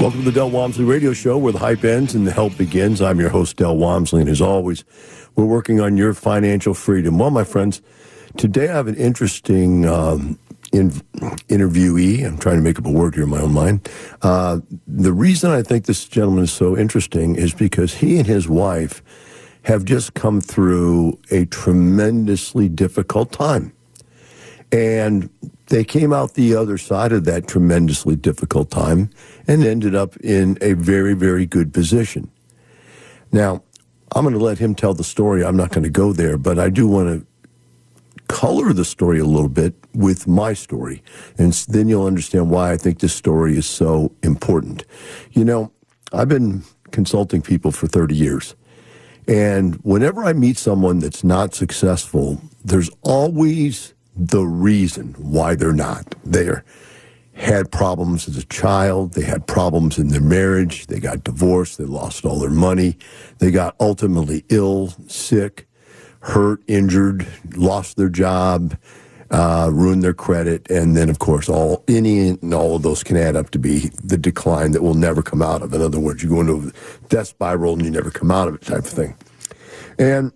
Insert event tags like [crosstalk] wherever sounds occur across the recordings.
Welcome to the Del Walmsley Radio Show, where the hype ends and the help begins. I'm your host, Del Walmsley, and as always, we're working on your financial freedom. Well, my friends, today I have an interesting um, in, interviewee. I'm trying to make up a word here in my own mind. Uh, the reason I think this gentleman is so interesting is because he and his wife have just come through a tremendously difficult time. And they came out the other side of that tremendously difficult time and ended up in a very, very good position. Now, I'm going to let him tell the story. I'm not going to go there, but I do want to color the story a little bit with my story. And then you'll understand why I think this story is so important. You know, I've been consulting people for 30 years. And whenever I meet someone that's not successful, there's always the reason why they're not there had problems as a child. They had problems in their marriage. They got divorced. They lost all their money. They got ultimately ill, sick, hurt, injured, lost their job, uh, ruined their credit. And then, of course, all any and all of those can add up to be the decline that will never come out of. In other words, you go into a death spiral and you never come out of it type of thing. And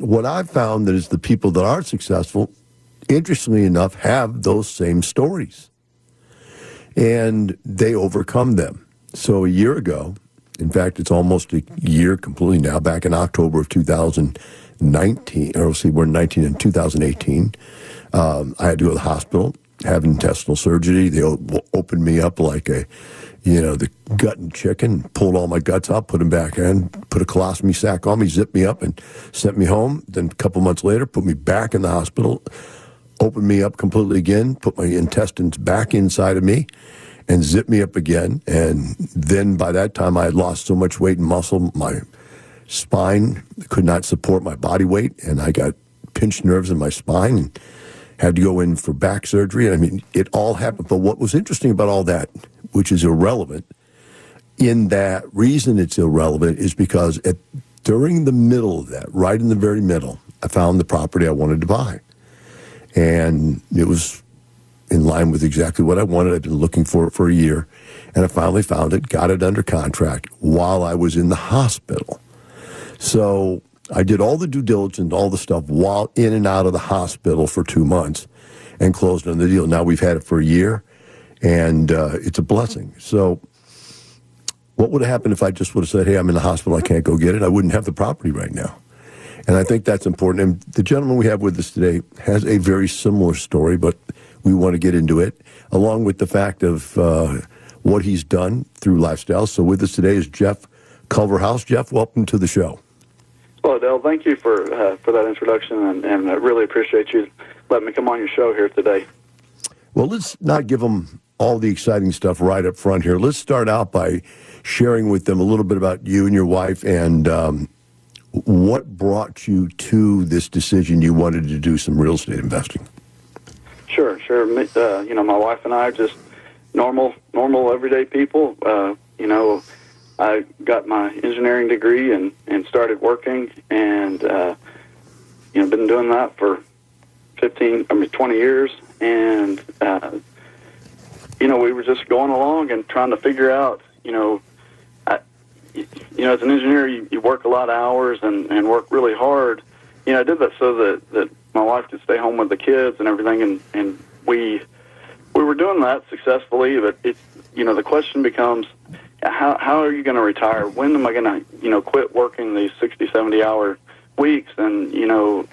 what I've found that is the people that are successful, interestingly enough, have those same stories and they overcome them. So a year ago, in fact, it's almost a year completely now, back in October of 2019, or see, we're 19 in 2018, um, I had to go to the hospital, have intestinal surgery. They opened me up like a, you know, the gut and chicken, pulled all my guts out, put them back in, put a colostomy sack on me, zipped me up, and sent me home. Then a couple months later, put me back in the hospital opened me up completely again, put my intestines back inside of me, and zipped me up again. And then by that time, I had lost so much weight and muscle, my spine could not support my body weight, and I got pinched nerves in my spine and had to go in for back surgery. I mean, it all happened. But what was interesting about all that, which is irrelevant, in that reason it's irrelevant is because at, during the middle of that, right in the very middle, I found the property I wanted to buy and it was in line with exactly what I wanted. I'd been looking for it for a year, and I finally found it, got it under contract while I was in the hospital. So I did all the due diligence, all the stuff while in and out of the hospital for two months, and closed on the deal. Now we've had it for a year, and uh, it's a blessing. So. What would have happened if I just would have said, "Hey, I'm in the hospital. I can't go get it." I wouldn't have the property right now. And I think that's important. And the gentleman we have with us today has a very similar story, but we want to get into it, along with the fact of uh, what he's done through lifestyle. So with us today is Jeff Culverhouse. Jeff, welcome to the show. Well, Del, thank you for uh, for that introduction, and, and I really appreciate you letting me come on your show here today. Well, let's not give them all the exciting stuff right up front here. Let's start out by sharing with them a little bit about you and your wife and um, what brought you to this decision you wanted to do some real estate investing? Sure, sure. Uh, you know, my wife and I are just normal, normal, everyday people. Uh, you know, I got my engineering degree and and started working, and uh, you know, been doing that for fifteen, I mean, twenty years, and uh, you know, we were just going along and trying to figure out, you know, you know, as an engineer, you, you work a lot of hours and and work really hard. You know, I did that so that that my wife could stay home with the kids and everything, and and we we were doing that successfully. But it's you know, the question becomes how how are you going to retire? When am I going to you know quit working these 60, 70 hour weeks? And you know,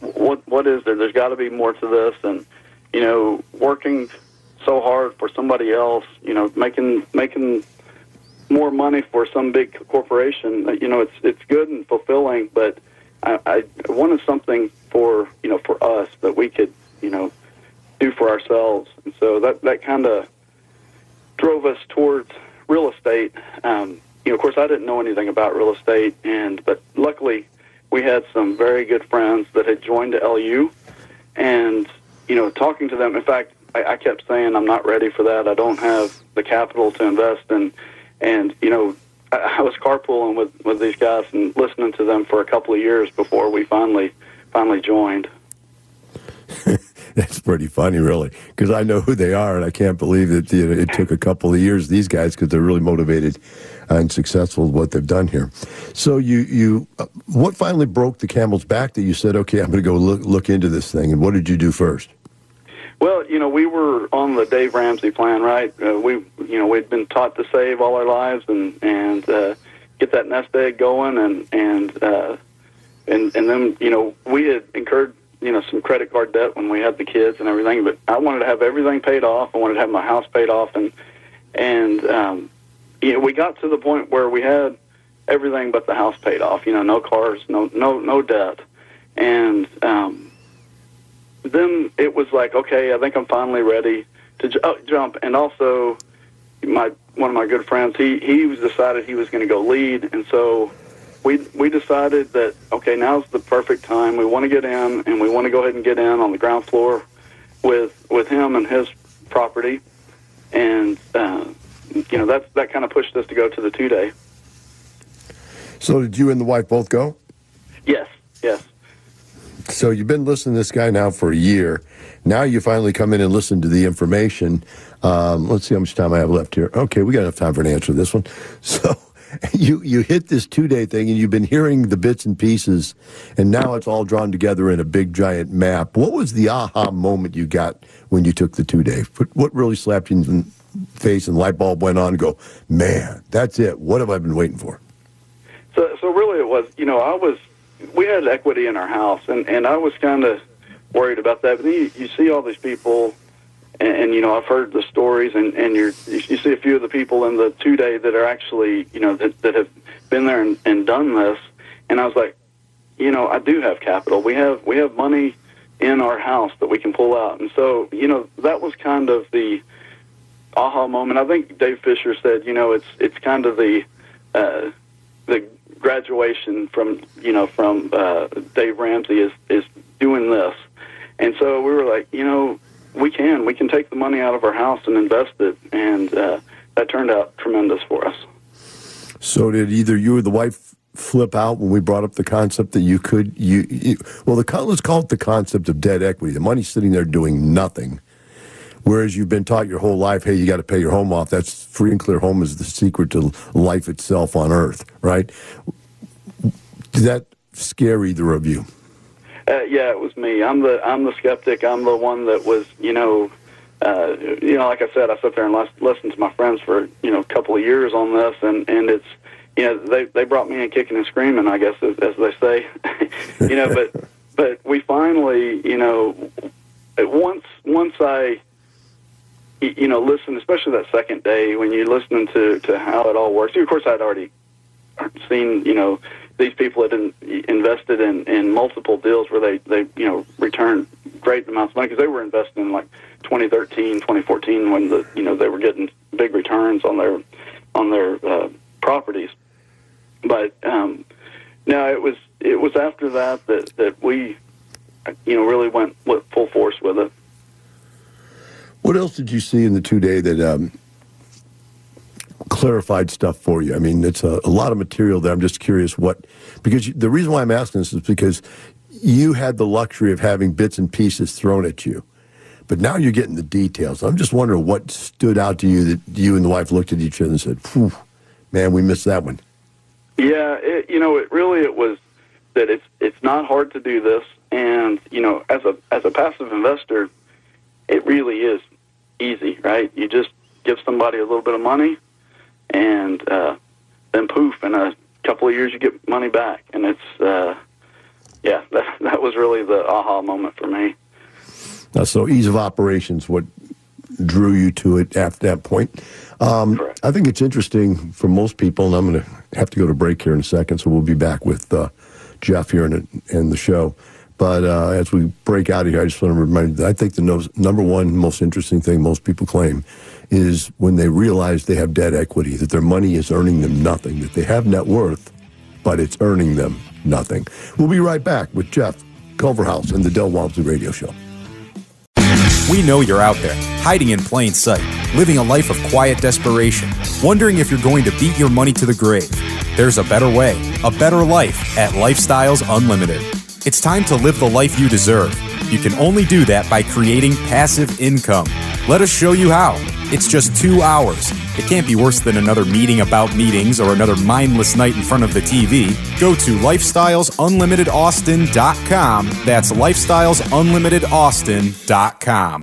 what what is there? There's got to be more to this. And you know, working so hard for somebody else, you know, making making more money for some big corporation. You know, it's it's good and fulfilling, but I, I wanted something for you know for us that we could you know do for ourselves, and so that that kind of drove us towards real estate. Um, you know, of course, I didn't know anything about real estate, and but luckily, we had some very good friends that had joined the LU, and you know, talking to them. In fact, I, I kept saying, "I'm not ready for that. I don't have the capital to invest." And and you know, I, was carpooling with with these guys and listening to them for a couple of years before we finally finally joined. [laughs] That's pretty funny, really, because I know who they are, and I can't believe that you know, it took a couple of years. These guys, because they're really motivated and successful with what they've done here. So, you, you, uh, what finally broke the camel's back that you said, okay, I'm going to go look look into this thing, and what did you do first? Well, you know, we were on the Dave Ramsey plan, right? Uh, we, you know, we'd been taught to save all our lives and and uh, get that nest egg going, and and uh, and and then you know we had incurred you know some credit card debt when we had the kids and everything. But I wanted to have everything paid off. I wanted to have my house paid off, and and um, you know we got to the point where we had everything but the house paid off. You know, no cars, no no no debt, and um, then it was like, okay, I think I'm finally ready to j- oh, jump. And also, my one of my good friends, he he was decided he was going to go lead, and so we we decided that okay, now's the perfect time. We want to get in, and we want to go ahead and get in on the ground floor with with him and his property, and uh, you know that's that kind of pushed us to go to the two day. So, did you and the wife both go? Yes, yes. So you've been listening to this guy now for a year. Now you finally come in and listen to the information. Um, let's see how much time I have left here. Okay, we got enough time for an answer to this one. [laughs] So you you hit this two day thing, and you've been hearing the bits and pieces, and now it's all drawn together in a big giant map. What was the aha moment you got when you took the two day? What really slapped you in the face and light bulb went on? And go, man, that's it. What have I been waiting for? So so really, it was you know I was we had equity in our house, and and I was kind of worried about that. But then you, you see all these people, and, and you know I've heard the stories, and and you're, you see a few of the people in the two day that are actually you know that that have been there and, and done this, and I was like, you know I do have capital. We have we have money in our house that we can pull out, and so you know that was kind of the aha moment. I think Dave Fisher said, you know, it's it's kind of the uh, the graduation from you know from uh, Dave Ramsey is is doing this, and so we were like, you know, we can we can take the money out of our house and invest it, and uh, that turned out tremendous for us. So did either you or the wife flip out when we brought up the concept that you could you, you well the let's call it the concept of debt equity. The money's sitting there doing nothing. Whereas you've been taught your whole life, hey, you got to pay your home off. That's free and clear home is the secret to life itself on earth, right? Did that scare either of you? Uh, yeah, it was me. I'm the I'm the skeptic. I'm the one that was, you know, uh, you know, like I said, I sat there and listened to my friends for you know a couple of years on this, and and it's, you know, they they brought me in kicking and screaming, I guess as, as they say, [laughs] you know, but but we finally, you know, once once I you know, listen, especially that second day when you're listening to, to how it all works. Of course, I'd already seen, you know, these people had in, invested in, in multiple deals where they, they, you know, returned great amounts of money because they were investing in like 2013, 2014 when the, you know, they were getting big returns on their, on their uh, properties. But, um, it was, it was after that that, that we, you know, really went, went full force with it. What else did you see in the two day that um, clarified stuff for you? I mean, it's a, a, lot of material there. I'm just curious what, because the reason why I'm asking this is because you had the luxury of having bits and pieces thrown at you. But now you're getting the details. I'm just wondering what stood out to you that you and the wife looked at each other and said, man, we missed that one. Yeah, it, you know, it really it was that it's it's not hard to do this, and you know, as a as a passive investor, it really is easy, right? You just give somebody a little bit of money, and uh, then poof, in a couple of years you get money back, and it's uh, yeah, [laughs] that that was really the aha moment for me. Uh, so ease of operations, what drew you to it at that point. Um, I think it's interesting for most people, and I'm going to have to go to break here in a second, so we'll be back with uh, Jeff here in, in the show. But uh, as we break out of here, I just want to remind you that I think the no, number one most interesting thing most people claim is when they realize they have debt equity, that their money is earning them nothing, that they have net worth, but it's earning them nothing. We'll be right back with Jeff Culverhouse and the Del Walmsley Radio Show. We know you're out there, hiding in plain sight, living a life of quiet desperation, wondering if you're going to beat your money to the grave. There's a better way, a better life at Lifestyles Unlimited. It's time to live the life you deserve. You can only do that by creating passive income. Let us show you how. It's just two hours. It can't be worse than another meeting about meetings or another mindless night in front of the TV. Go to lifestylesunlimitedaustin.com. That's lifestylesunlimitedaustin.com.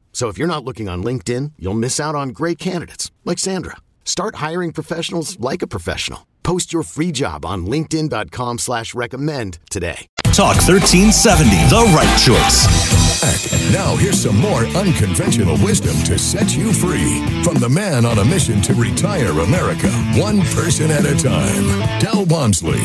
So if you're not looking on LinkedIn, you'll miss out on great candidates like Sandra. Start hiring professionals like a professional. Post your free job on LinkedIn.com slash recommend today. Talk 1370, the right choice. Now here's some more unconventional wisdom to set you free from the man on a mission to retire America, one person at a time. Del Walmsley.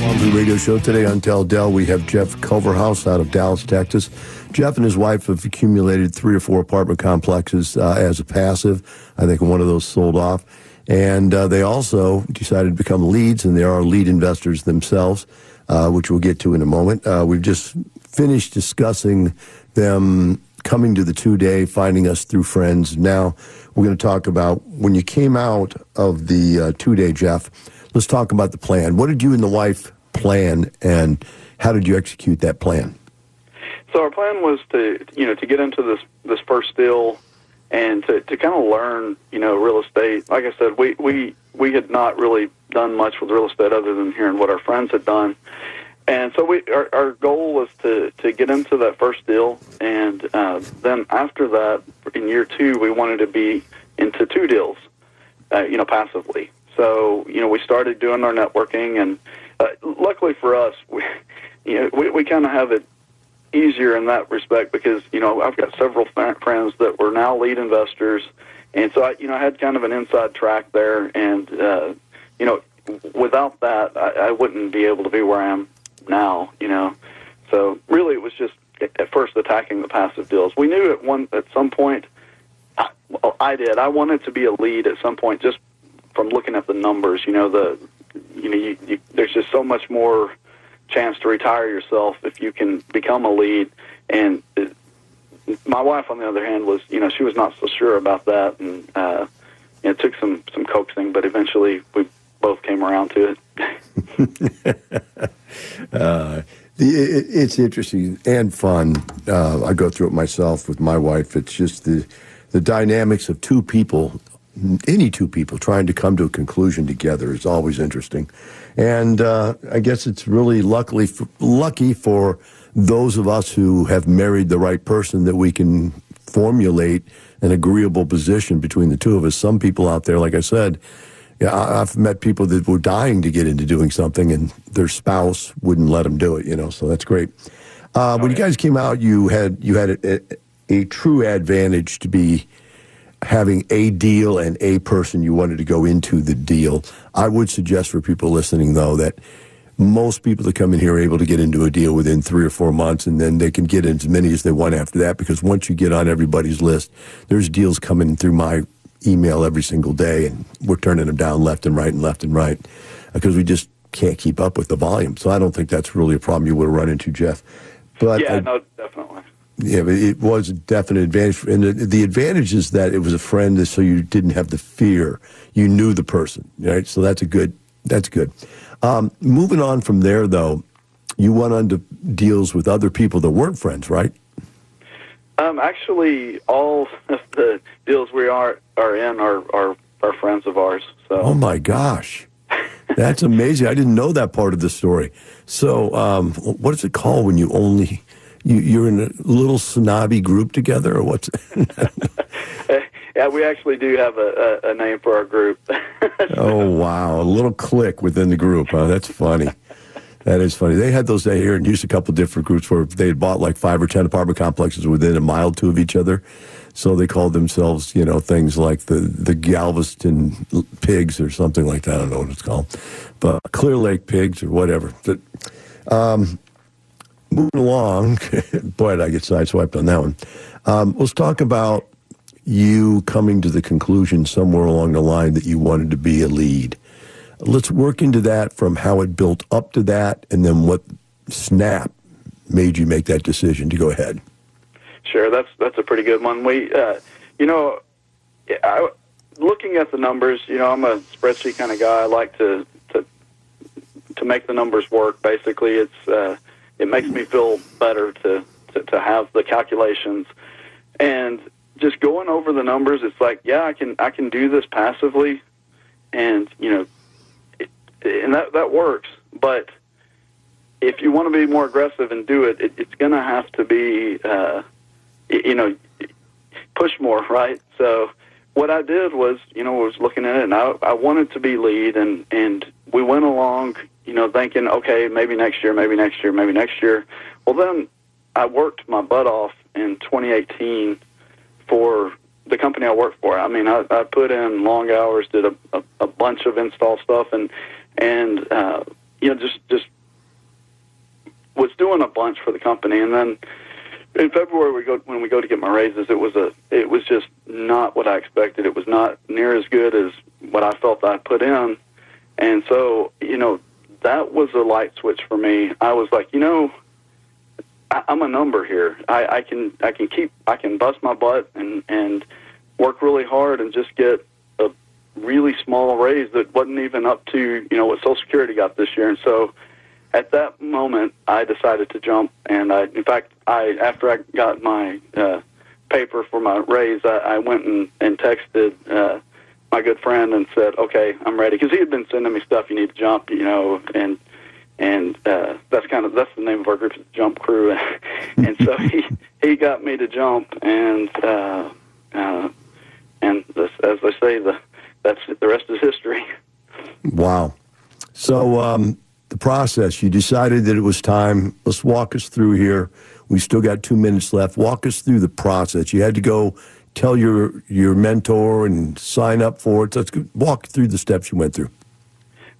Walmsley Radio Show today on Del Dell. We have Jeff Culverhouse out of Dallas, Texas. Jeff and his wife have accumulated three or four apartment complexes uh, as a passive. I think one of those sold off. And uh, they also decided to become leads, and they are lead investors themselves, uh, which we'll get to in a moment. Uh, we've just finished discussing them coming to the two day, finding us through friends. Now we're going to talk about when you came out of the uh, two day, Jeff. Let's talk about the plan. What did you and the wife plan, and how did you execute that plan? So our plan was to, you know, to get into this this first deal and to, to kind of learn, you know, real estate. Like I said, we we we had not really done much with real estate other than hearing what our friends had done. And so we, our, our goal was to, to get into that first deal, and uh, then after that, in year two, we wanted to be into two deals, uh, you know, passively. So you know, we started doing our networking, and uh, luckily for us, [laughs] we, you know, we, we kind of have it easier in that respect because you know I've got several friends that were now lead investors, and so I you know I had kind of an inside track there, and uh, you know without that I, I wouldn't be able to be where I am now, you know. So really, it was just at first attacking the passive deals. We knew at one at some point. I, well, I did. I wanted to be a lead at some point, just from looking at the numbers. You know, the you know, you, you, there's just so much more chance to retire yourself if you can become a lead. And it, my wife, on the other hand, was you know she was not so sure about that, and uh, it took some some coaxing, but eventually we both came around to it. [laughs] uh, it, it's interesting and fun. Uh, I go through it myself with my wife. It's just the the dynamics of two people, any two people trying to come to a conclusion together is always interesting. And uh, I guess it's really luckily for, lucky for those of us who have married the right person that we can formulate an agreeable position between the two of us. Some people out there, like I said, yeah, I've met people that were dying to get into doing something, and their spouse wouldn't let them do it. You know, so that's great. Uh, when you guys came out, you had you had a, a, a, true advantage to be having a deal and a person you wanted to go into the deal. I would suggest for people listening, though, that most people that come in here are able to get into a deal within three or four months, and then they can get in as many as they want after that. Because once you get on everybody's list, there's deals coming through my email every single day, and we're turning them down left and right and left and right because we just can't keep up with the volume. So I don't think that's really a problem you would have run into, Jeff. But yeah, I, no, definitely. Yeah, but it was a definite advantage, and the, the advantage is that it was a friend, so you didn't have the fear. You knew the person, right? So that's a good. That's good. Um, moving on from there, though, you went on to deals with other people that weren't friends, right? Um, actually, all [laughs] of the deals we are are in are are, are friends of ours. So. Oh my gosh, that's amazing! I didn't know that part of the story. So, um, what is it called when you only you, you're in a little snobby group together, or what's? [laughs] yeah, we actually do have a, a, a name for our group. [laughs] oh wow, a little clique within the group. Huh? That's funny. That is funny. They had those here and used a couple different groups where they had bought like five or ten apartment complexes within a mile two of each other. So they called themselves, you know, things like the, the Galveston pigs or something like that. I don't know what it's called. But Clear Lake pigs or whatever. But, um, moving along, [laughs] boy, did I get sideswiped on that one. Um, let's talk about you coming to the conclusion somewhere along the line that you wanted to be a lead. Let's work into that from how it built up to that and then what snap made you make that decision to go ahead. Sure, that's that's a pretty good one. We, uh, you know, I, looking at the numbers, you know, I'm a spreadsheet kind of guy. I like to to to make the numbers work. Basically, it's uh, it makes me feel better to, to to have the calculations and just going over the numbers. It's like, yeah, I can I can do this passively, and you know, it, and that that works. But if you want to be more aggressive and do it, it it's going to have to be, uh, you know, push more, [laughs] right? So what I did was, you know, was looking at it, and I I wanted to be lead, and and we went along, you know, thinking, okay, maybe next year, maybe next year, maybe next year. Well, then I worked my butt off in 2018 for the company I worked for. I mean, I, I put in long hours, did a, a, a bunch of install stuff, and and uh, you know just just was doing a bunch for the company, and then in February we go when we go to get my raises. It was a it was just not what I expected. It was not near as good as what I felt I put in, and so you know that was a light switch for me. I was like, you know, I, I'm a number here. I, I can I can keep I can bust my butt and and work really hard and just get a really small raise that wasn't even up to you know what Social Security got this year. And so at that moment, I decided to jump. And I, in fact, I after I got my uh, paper for my raise, I, I went and, and texted uh, my good friend and said, "Okay, I'm ready," because he had been sending me stuff. You need to jump, you know, and and uh, that's kind of that's the name of our group, Jump Crew. [laughs] and so he he got me to jump, and uh, uh, and this, as they say, the that's the rest is history. Wow. So um, the process, you decided that it was time. Let's walk us through here. We still got two minutes left. Walk us through the process. You had to go tell your your mentor and sign up for it. Let's walk through the steps you went through.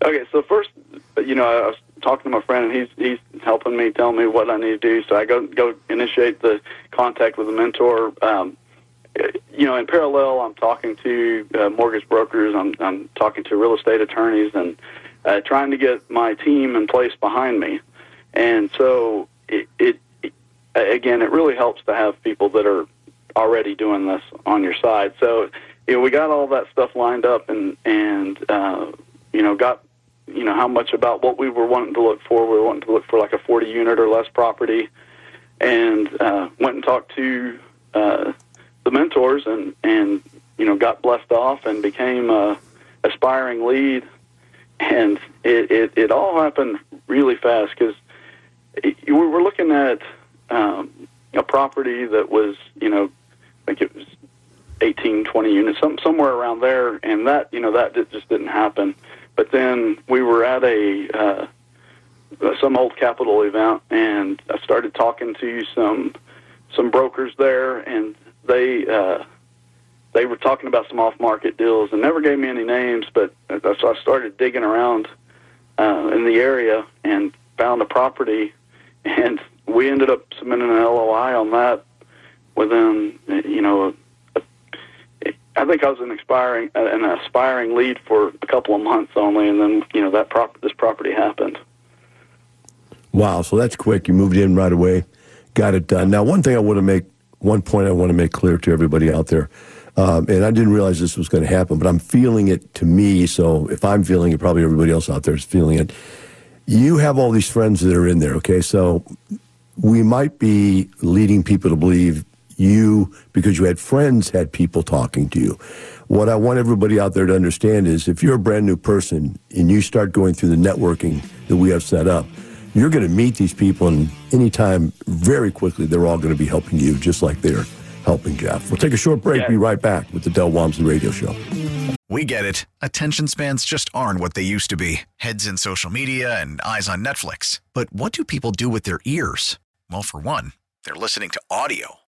Okay, so first, you know, I was talking to my friend, and he's he's helping me, tell me what I need to do. So I go go initiate the contact with the mentor. Um, you know, in parallel, I'm talking to uh, mortgage brokers. I'm I'm talking to real estate attorneys, and uh, trying to get my team in place behind me. And so it, it, it again, it really helps to have people that are already doing this on your side. So you know, we got all that stuff lined up, and and uh, you know, got you know how much about what we were wanting to look for. We were wanting to look for like a 40 unit or less property, and uh, went and talked to uh, the mentors, and and you know got blessed off and became aspiring lead, and it it, it all happened really fast because we were looking at um, a property that was you know think it was 18, 20 units, some, somewhere around there, and that you know that just didn't happen. But then we were at a uh, some old capital event, and I started talking to some some brokers there, and they uh, they were talking about some off market deals, and never gave me any names. But so I started digging around uh, in the area and found a property, and we ended up submitting an LOI on that within you know I think I was an aspiring an aspiring lead for a couple of months only, and then you know that prop this property happened. Wow, so that's quick. You moved in right away, got it done. Now, one thing I want to make one point I want to make clear to everybody out there, um, and I didn't realize this was going to happen, but I'm feeling it to me. So if I'm feeling it, probably everybody else out there is feeling it. You have all these friends that are in there, okay? So we might be leading people to believe you, because you had friends, had people talking to you. What I want everybody out there to understand is if you're a brand new person and you start going through the networking that we have set up, you're going to meet these people, and anytime, very quickly, they're all going to be helping you, just like they're helping Jeff. We'll take a short break. Yeah. Be right back with the Del Walmsley Radio Show. We get it. Attention spans just aren't what they used to be heads in social media and eyes on Netflix. But what do people do with their ears? Well, for one, they're listening to audio.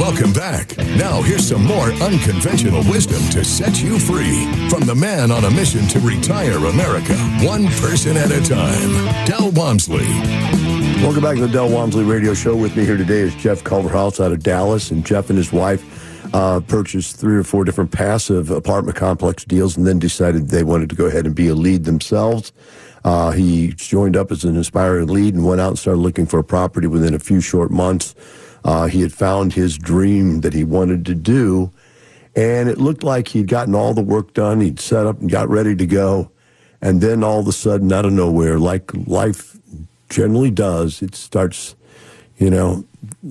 Welcome back. Now, here's some more unconventional wisdom to set you free from the man on a mission to retire America, one person at a time, Del Walmsley. Welcome back to the Del Walmsley Radio Show. With me here today is Jeff Culverhouse out of Dallas, and Jeff and his wife uh, purchased three or four different passive apartment complex deals, and then decided they wanted to go ahead and be a lead themselves. Uh, he joined up as an aspiring lead and went out and started looking for a property within a few short months. Uh, he had found his dream that he wanted to do, and it looked like he'd gotten all the work done. He'd set up and got ready to go, and then all of a sudden, out of nowhere, like life generally does, it starts, you know,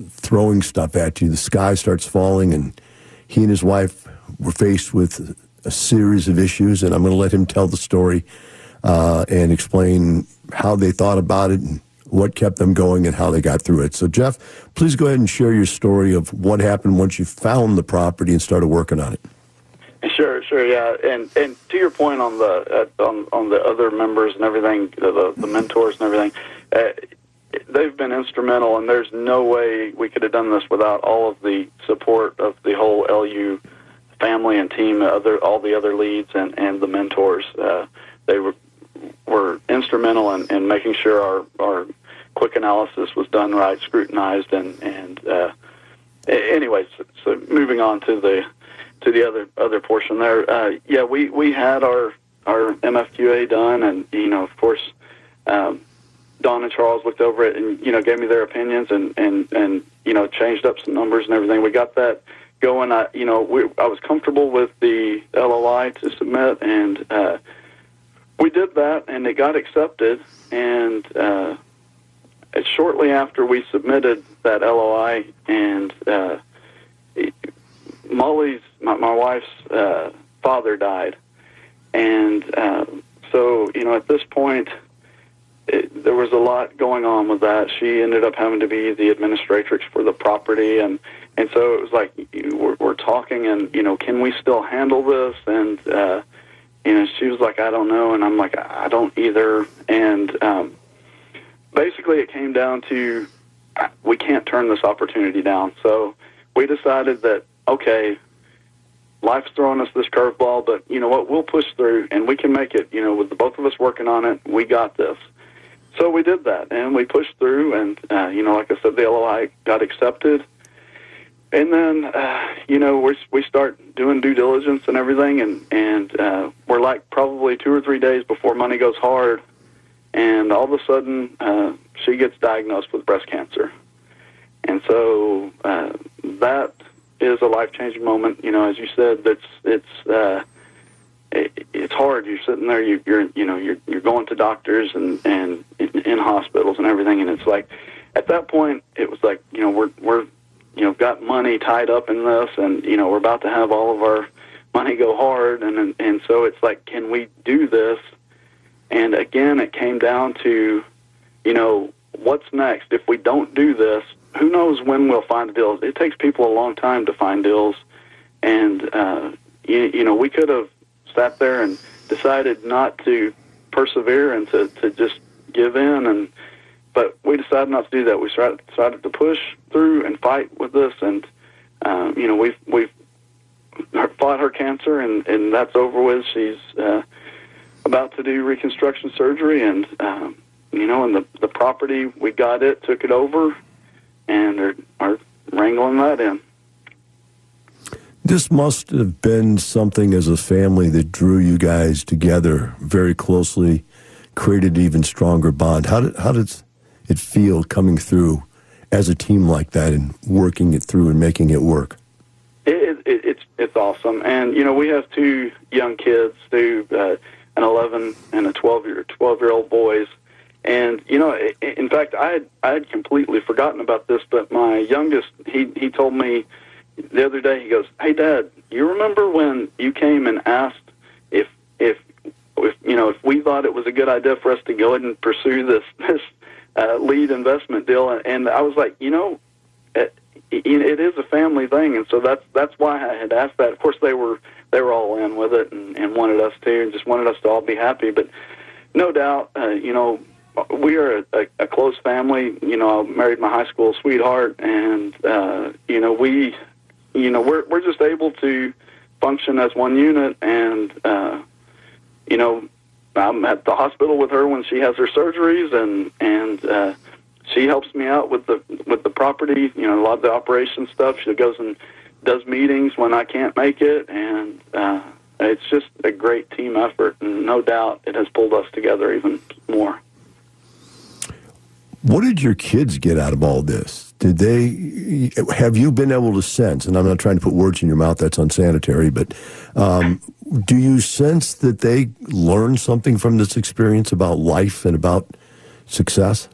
throwing stuff at you. The sky starts falling, and he and his wife were faced with a series of issues, and I'm going to let him tell the story uh, and explain how they thought about it and what kept them going and how they got through it. So, Jeff, please go ahead and share your story of what happened once you found the property and started working on it. Sure, sure, yeah, and and to your point on the uh, on on the other members and everything, the the mentors and everything, uh, they've been instrumental, and there's no way we could have done this without all of the support of the whole LU family and team, other all the other leads and and the mentors. Uh, they were were instrumental in, in making sure our our quick analysis was done right, scrutinized, and and uh, anyways. So moving on to the to the other other portion there. Uh, yeah, we we had our our MFQA done, and you know, of course, um, Don and Charles looked over it and you know gave me their opinions and and and you know changed up some numbers and everything. We got that going. I you know we, I was comfortable with the LOI to submit, and uh, we did that, and it got accepted. And uh, shortly after we submitted that LOI, and uh, Molly's my, my wife's uh, father died, and uh, so you know at this point it, there was a lot going on with that. She ended up having to be the administratrix for the property, and and so it was like we're, we're talking, and you know, can we still handle this? And uh, you know, she was like, I don't know, and I'm like, I don't either. And um, basically, it came down to we can't turn this opportunity down. So we decided that okay, life's throwing us this curveball, but you know what? We'll push through, and we can make it. You know, with the both of us working on it, we got this. So we did that, and we pushed through, and uh, you know, like I said, the LOI got accepted, and then uh, you know we we start doing due diligence and everything, and and uh, we're like probably two or three days before money goes hard, and all of a sudden uh, she gets diagnosed with breast cancer, and so uh, that is a life changing moment. You know, as you said, that's it's. Uh, it, it's hard. You're sitting there. You, you're you know you're you're going to doctors and and in, in hospitals and everything, and it's like at that point it was like you know we're we're you know got money tied up in this, and you know we're about to have all of our money go hard, and and, and so it's like can we do this? And again, it came down to you know what's next if we don't do this. Who knows when we'll find deals? It takes people a long time to find deals, and uh, you, you know we could have sat there and decided not to persevere and to, to just give in and but we decided not to do that. We decided, decided to push through and fight with this, and um, you know we've we've fought her cancer, and and that's over with. She's uh, about to do reconstruction surgery, and um, you know, and the the property we got it, took it over, and are are wrangling that in. This must have been something as a family that drew you guys together very closely, created an even stronger bond. How did how did it feel coming through as a team like that and working it through and making it work? It, it, it's it's awesome, and you know we have two young kids, two uh, an 11 and a 12 year 12 year old boys, and you know in fact I had I had completely forgotten about this, but my youngest he he told me the other day he goes, "Hey, Dad, you remember when you came and asked if if if you know if we thought it was a good idea for us to go ahead and pursue this [laughs] this uh, lead investment deal?" And, I was like, you know, it, it is a family thing, and so that's that's why I had asked that. Of course, they were they were all in with it and, and wanted us to, and just wanted us to all be happy. But no doubt, uh, you know, we are a, a, a close family. You know, I married my high school sweetheart, and uh, you know, we you know, we're we're just able to function as one unit, and uh, you know, I'm at the hospital with her when she has her surgeries, and and uh, she helps me out with the with the property. You know, a lot of the operation stuff. She goes and does meetings when I can't make it, and uh, it's just a great team effort, and no doubt it has pulled us together even more. What did your kids get out of all this? Did they have you been able to sense? And I'm not trying to put words in your mouth; that's unsanitary. But um, do you sense that they learned something from this experience about life and about success?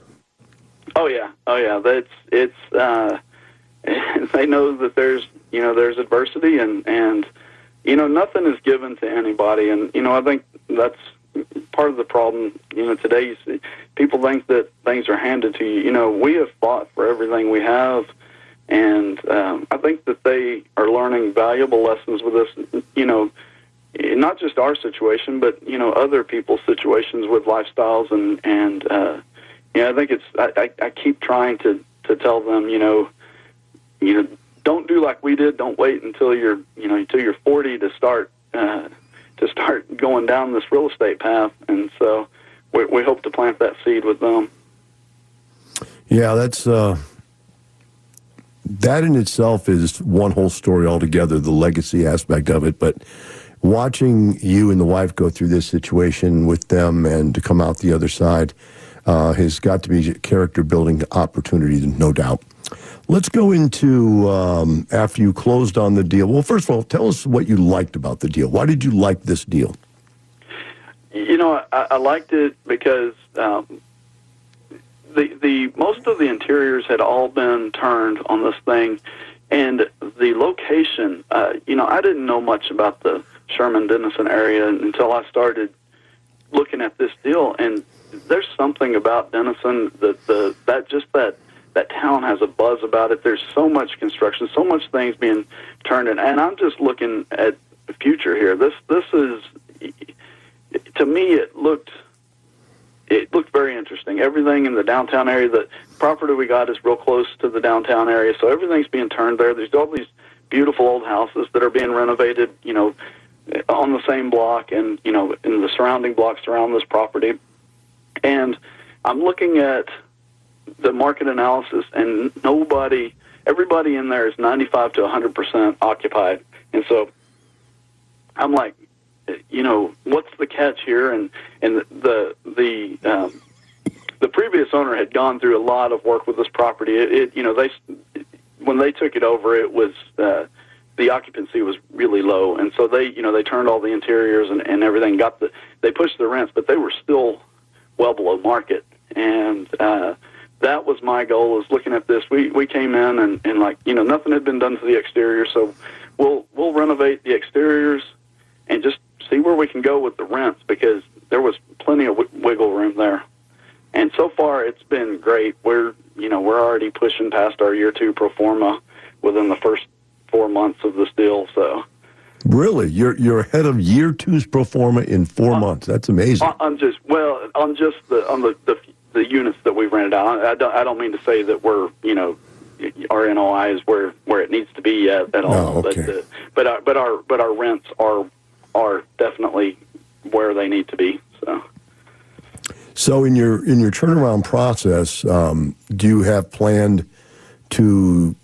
Oh yeah, oh yeah. That's it's. Uh, [laughs] they know that there's you know there's adversity and and you know nothing is given to anybody, and you know I think that's part of the problem, you know, today you people think that things are handed to you. You know, we have fought for everything we have, and um, I think that they are learning valuable lessons with this. You know, not just our situation, but you know, other people's situations with lifestyles, and and uh, you know, I think it's. I, I, I keep trying to to tell them, you know, you know, don't do like we did. Don't wait until you're you know until you're 40 to start uh, to start [laughs] going down this real estate path. And so we, we hope to plant that seed with them. Yeah, that's uh, that in itself is one whole story altogether. The legacy aspect of it, but watching you and the wife go through this situation with them and to come out the other side uh, has got to be character building opportunity, no doubt. Let's go into um, after you closed on the deal. Well, first of all, tell us what you liked about the deal. Why did you like this deal? You know, I, I liked it because um, the the most of the interiors had all been turned on this thing, and the location. Uh, you know, I didn't know much about the Sherman Denison area until I started looking at this deal, and there's something about Denison that the that just that that town has a buzz about it. There's so much construction, so much things being turned in, and I'm just looking at the future here. This this is to me it looked it looked very interesting. Everything in the downtown area, the property we got is real close to the downtown area, so everything's being turned there. There's all these beautiful old houses that are being renovated, you know, on the same block and you know in the surrounding blocks around this property. And I'm looking at the market analysis, and nobody, everybody in there is 95 to 100 percent occupied, and so I'm like, you know, what's the catch here? And and the the um, the previous owner had gone through a lot of work with this property. It, it you know they when they took it over, it was. Uh, the occupancy was really low, and so they, you know, they turned all the interiors and, and everything. Got the, they pushed the rents, but they were still well below market. And uh, that was my goal. Was looking at this. We we came in and, and like you know nothing had been done to the exterior, so we'll we'll renovate the exteriors and just see where we can go with the rents because there was plenty of w- wiggle room there. And so far, it's been great. We're you know we're already pushing past our year two pro forma within the first four months of this deal. So Really, you're you're ahead of year two's pro forma in four Uh, months. That's amazing. on, on just well on just the on the, the the units that we've rented out. I don't I don't mean to say that we're you know our NOI is where where it needs to be yet at all. No, okay. But uh, but our, but our but our rents are are definitely where they need to be. So. So in your in your turnaround process, um, do you have planned to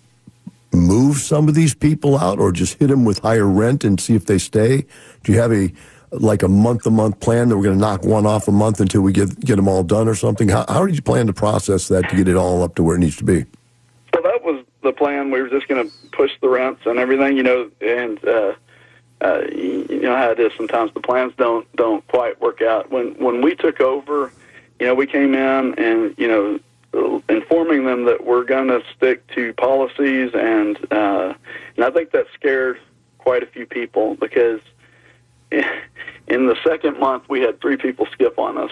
move some of these people out, or just hit them with higher rent and see if they stay? Do you have a like a month to month plan that we're going to knock one off a month until we get get them all done or something? How, how did you plan to process that to get it all up to where it needs to be? Well, that was the plan. We were just going to push the rents and everything, you know, and uh, uh, you know how it is. Sometimes the plans don't don't quite work out. When when we took over, you know, we came in and you know informing them that we're going to stick to policies, and uh, and I think that scared quite a few people because in the second month we had three people skip on us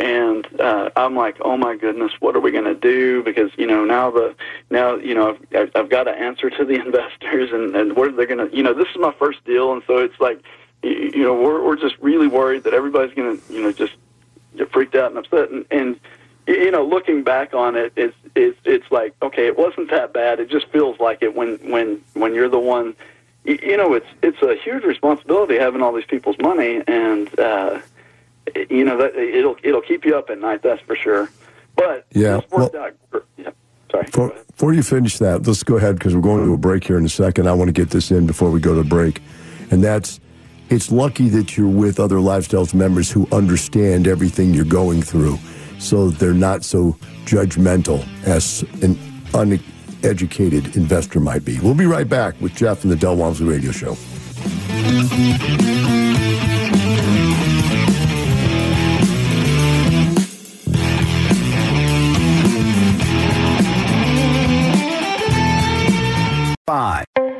and uh, I'm like, oh my goodness, what are we going to do? Because you know now the now you know I've, I've got to answer to the [laughs] investors, and and what are they going to? You know, this is my first deal, and so it's like, you, know, we're we're just really worried that everybody's going to you know just get freaked out and upset, and and you know, looking back on it, it's it's it's like okay, it wasn't that bad. It just feels like it when when when you're the one. You, know, it's it's a huge responsibility having all these people's money, and uh, you know that it'll it'll keep you up at night. That's for sure. But Yeah, worked out. Yeah, sorry. For, before you finish that, let's go ahead because we're going to a break here in a second. I want to get this in before we go to the break. And that's it's lucky that you're with other Lifestyles members who understand everything you're going through so that they're not so judgmental as an uneducated investor might be. We'll be right back with Jeff and the Del Walmsley Radio Show.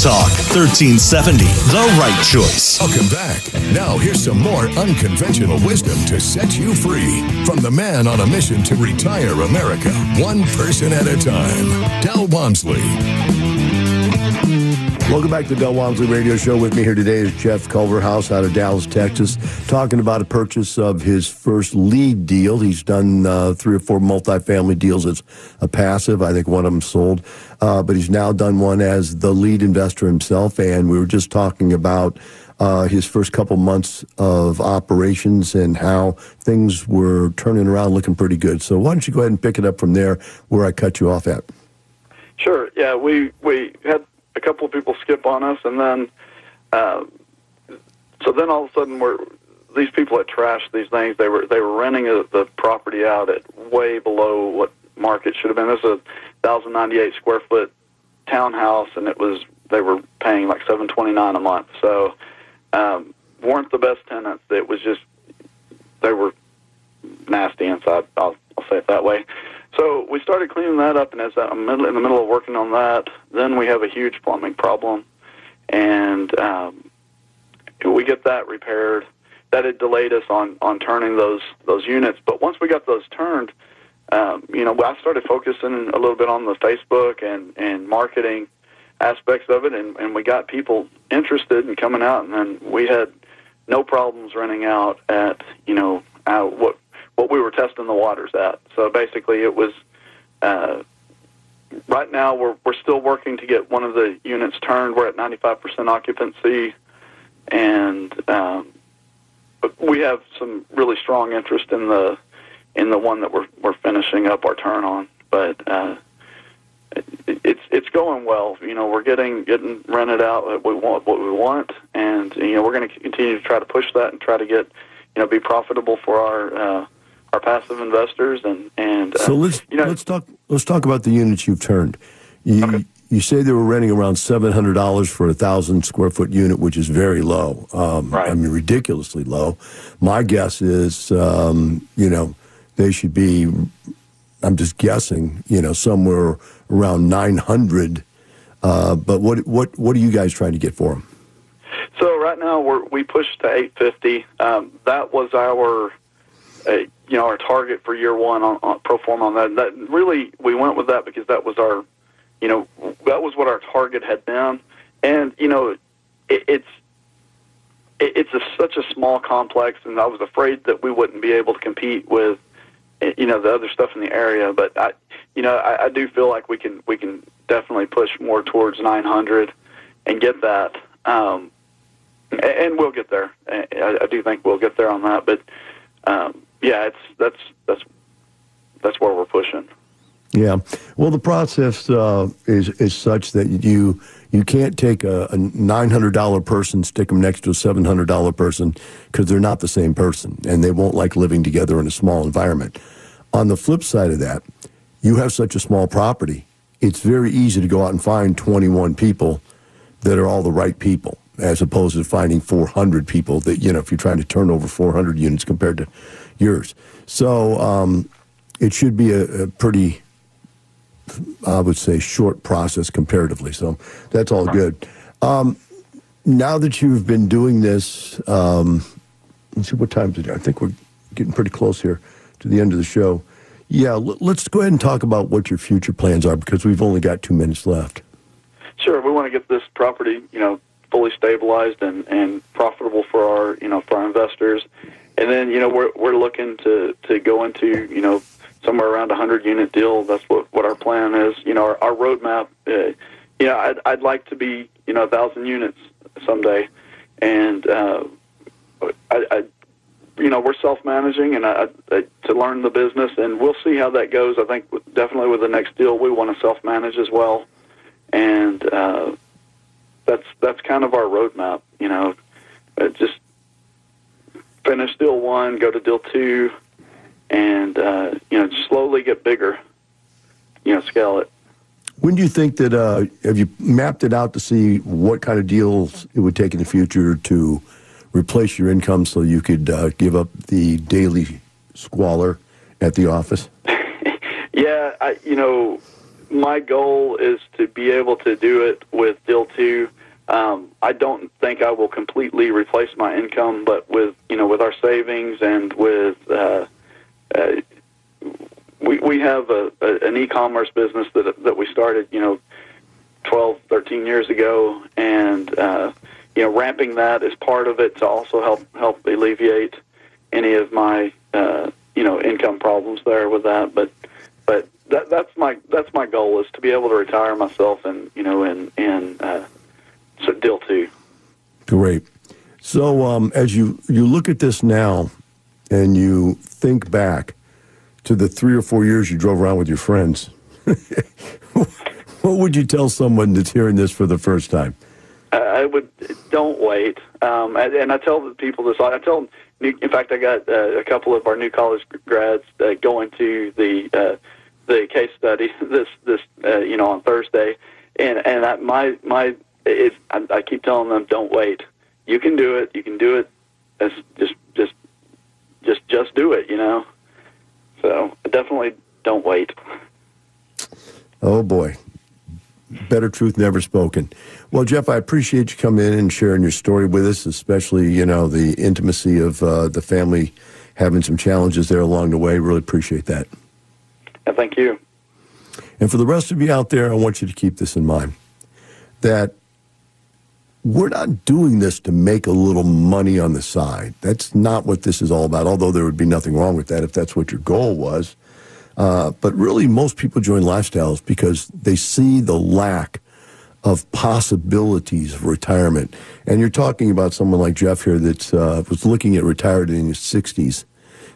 Talk 1370, the right choice. Welcome back. Now, here's some more unconventional wisdom to set you free from the man on a mission to retire America, one person at a time. Del Walmsley. Welcome back to the Del Walmsley Radio Show. With me here today is Jeff Culverhouse out of Dallas, Texas, talking about a purchase of his first lead deal. He's done uh, three or four multifamily deals as a passive. I think one of them sold, uh, but he's now done one as the lead investor himself. And we were just talking about uh, his first couple months of operations and how things were turning around, looking pretty good. So why don't you go ahead and pick it up from there where I cut you off at? Sure. Yeah, we we had a couple of people skip on us, and then uh, so then all of a sudden we're these people that trashed these things. They were they were renting a, the property out at way below what market should have been. This is a thousand ninety eight square foot townhouse, and it was they were paying like seven twenty nine a month. So um, weren't the best tenants. It was just they were nasty inside. I'll, I'll say it that way. So we started cleaning that up, and as I'm in the middle of working on that, then we have a huge plumbing problem, and um, we get that repaired. That had delayed us on on turning those those units, but once we got those turned, um, you know, I started focusing a little bit on the Facebook and and marketing aspects of it, and and we got people interested in coming out, and then we had no problems running out at you know out what what we were testing the waters at. So basically, it was. Uh, right now, we're we're still working to get one of the units turned. We're at 95% occupancy, and um, we have some really strong interest in the in the one that we're we're finishing up our turn on. But uh, it, it's it's going well. You know, we're getting getting rented out what we want what we want, and you know we're going to continue to try to push that and try to get you know be profitable for our. Uh, our passive investors and and uh, so let's you know, let's talk let's talk about the units you've turned. You Okay. you say they were renting around seven hundred dollars for a thousand square foot unit, which is very low. Um, I mean, ridiculously low. My guess is, um, you know, they should be. I'm just guessing, you know, somewhere around nine hundred. Uh, but what what what are you guys trying to get for them? So right now we're we pushed to 850. Um, that was our, uh, you know, our target for year one on, on pro forma on that. That really we went with that because that was our, you know, that was what our target had been, and you know, it, it's it, it's a, such a small complex, and I was afraid that we wouldn't be able to compete with, you know, the other stuff in the area. But I, you know, I, I do feel like we can we can definitely push more towards 900 and get that. Um, and we'll get there. I, I do think we'll get there on that. But um, yeah, it's that's that's that's where we're pushing. Yeah. Well, the process uh, is is such that you you can't take a, a nine hundred dollar person, stick them next to a seven hundred dollar person because they're not the same person, and they won't like living together in a small environment. On the flip side of that, you have such a small property; it's very easy to go out and find twenty one people that are all the right people, as opposed to finding four hundred people that you know if you're trying to turn over four hundred units compared to yours. So um, it should be a, a pretty I would say, short process comparatively. So that's all good. Um, now that you've been doing this, um, let's see what time is it. I think we're getting pretty close here to the end of the show. Yeah, l- let's go ahead and talk about what your future plans are because we've only got two minutes left. Sure, we want to get this property, you know, fully stabilized and, and profitable for our, you know, for our investors. And then, you know, we're we're looking to to go into, you know, somewhere around a hundred unit deal. That's what what our plan is. You know, our, our roadmap. Uh, you know, I'd I'd like to be, you know, a thousand units someday, and uh, I, I you know we're self managing and I, I, to learn the business and we'll see how that goes. I think definitely with the next deal we want to self manage as well, and uh, that's that's kind of our roadmap. You know, uh, just finish deal one, go to deal two, and uh, you know slowly get bigger. You know, scale it. When do you think that, uh, have you mapped it out to see what kind of deals it would take in the future to replace your income so you could uh, give up the daily squalor at the office? [laughs] Yeah, I, you know, my goal is to be able to do it with deal two. Um, I don't think I will completely replace my income, but with you know with our savings and with uh, uh, we we have a, a, an e-commerce business that that we started you know 12, 13 years ago, and uh, you know ramping that is part of it to also help help alleviate any of my uh, you know income problems there with that. But but that, that's my that's my goal is to be able to retire myself and you know in in uh, so deal two. Great. So um, as you you look at this now, and you think back to the three or four years you drove around with your friends, [laughs] what would you tell someone that's hearing this for the first time? I would don't wait, um, and, and I tell the people this. I tell them. In fact, I got uh, a couple of our new college grads uh, going to the uh, the case study [laughs] this this uh, you know on Thursday, and and I, my my it, I, I keep telling them don't wait. You can do it. You can do it. Just just just just do it. You know. So definitely don't wait. Oh boy, better truth never spoken. Well, Jeff, I appreciate you coming in and sharing your story with us, especially you know the intimacy of uh, the family having some challenges there along the way. Really appreciate that. Thank you. And for the rest of you out there, I want you to keep this in mind that we're not doing this to make a little money on the side. That's not what this is all about, although there would be nothing wrong with that if that's what your goal was. Uh, but really, most people join lifestyles because they see the lack of possibilities of retirement. And you're talking about someone like Jeff here that uh, was looking at retired in his 60s,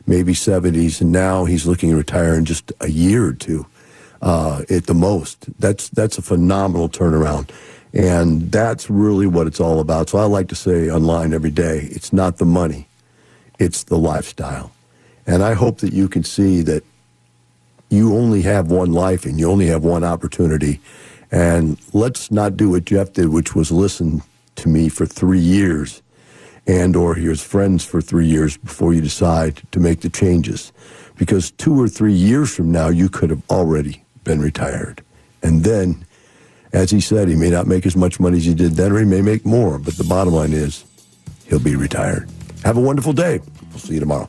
maybe 70s, and now he's looking to retire in just a year or two uh, at the most. That's that's a phenomenal turnaround. And that's really what it's all about. So I like to say online every day, it's not the money, it's the lifestyle. And I hope that you can see that you only have one life and you only have one opportunity. And let's not do what Jeff did, which was listen to me for three years and or here's friends for three years before you decide to make the changes. Because two or three years from now, you could have already been retired. And then as he said, he may not make as much money as he did then, or he may make more. But the bottom line is, he'll be retired. Have a wonderful day. We'll see you tomorrow.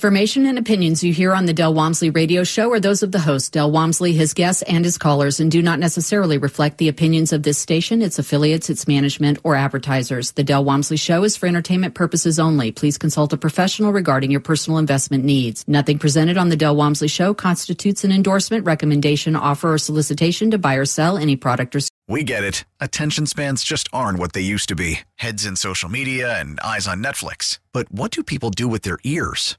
Information and opinions you hear on the Del Walmsley radio show are those of the host, Del Walmsley, his guests, and his callers, and do not necessarily reflect the opinions of this station, its affiliates, its management, or advertisers. The Del Walmsley show is for entertainment purposes only. Please consult a professional regarding your personal investment needs. Nothing presented on the Del Walmsley show constitutes an endorsement, recommendation, offer, or solicitation to buy or sell any product or service. We get it. Attention spans just aren't what they used to be heads in social media and eyes on Netflix. But what do people do with their ears?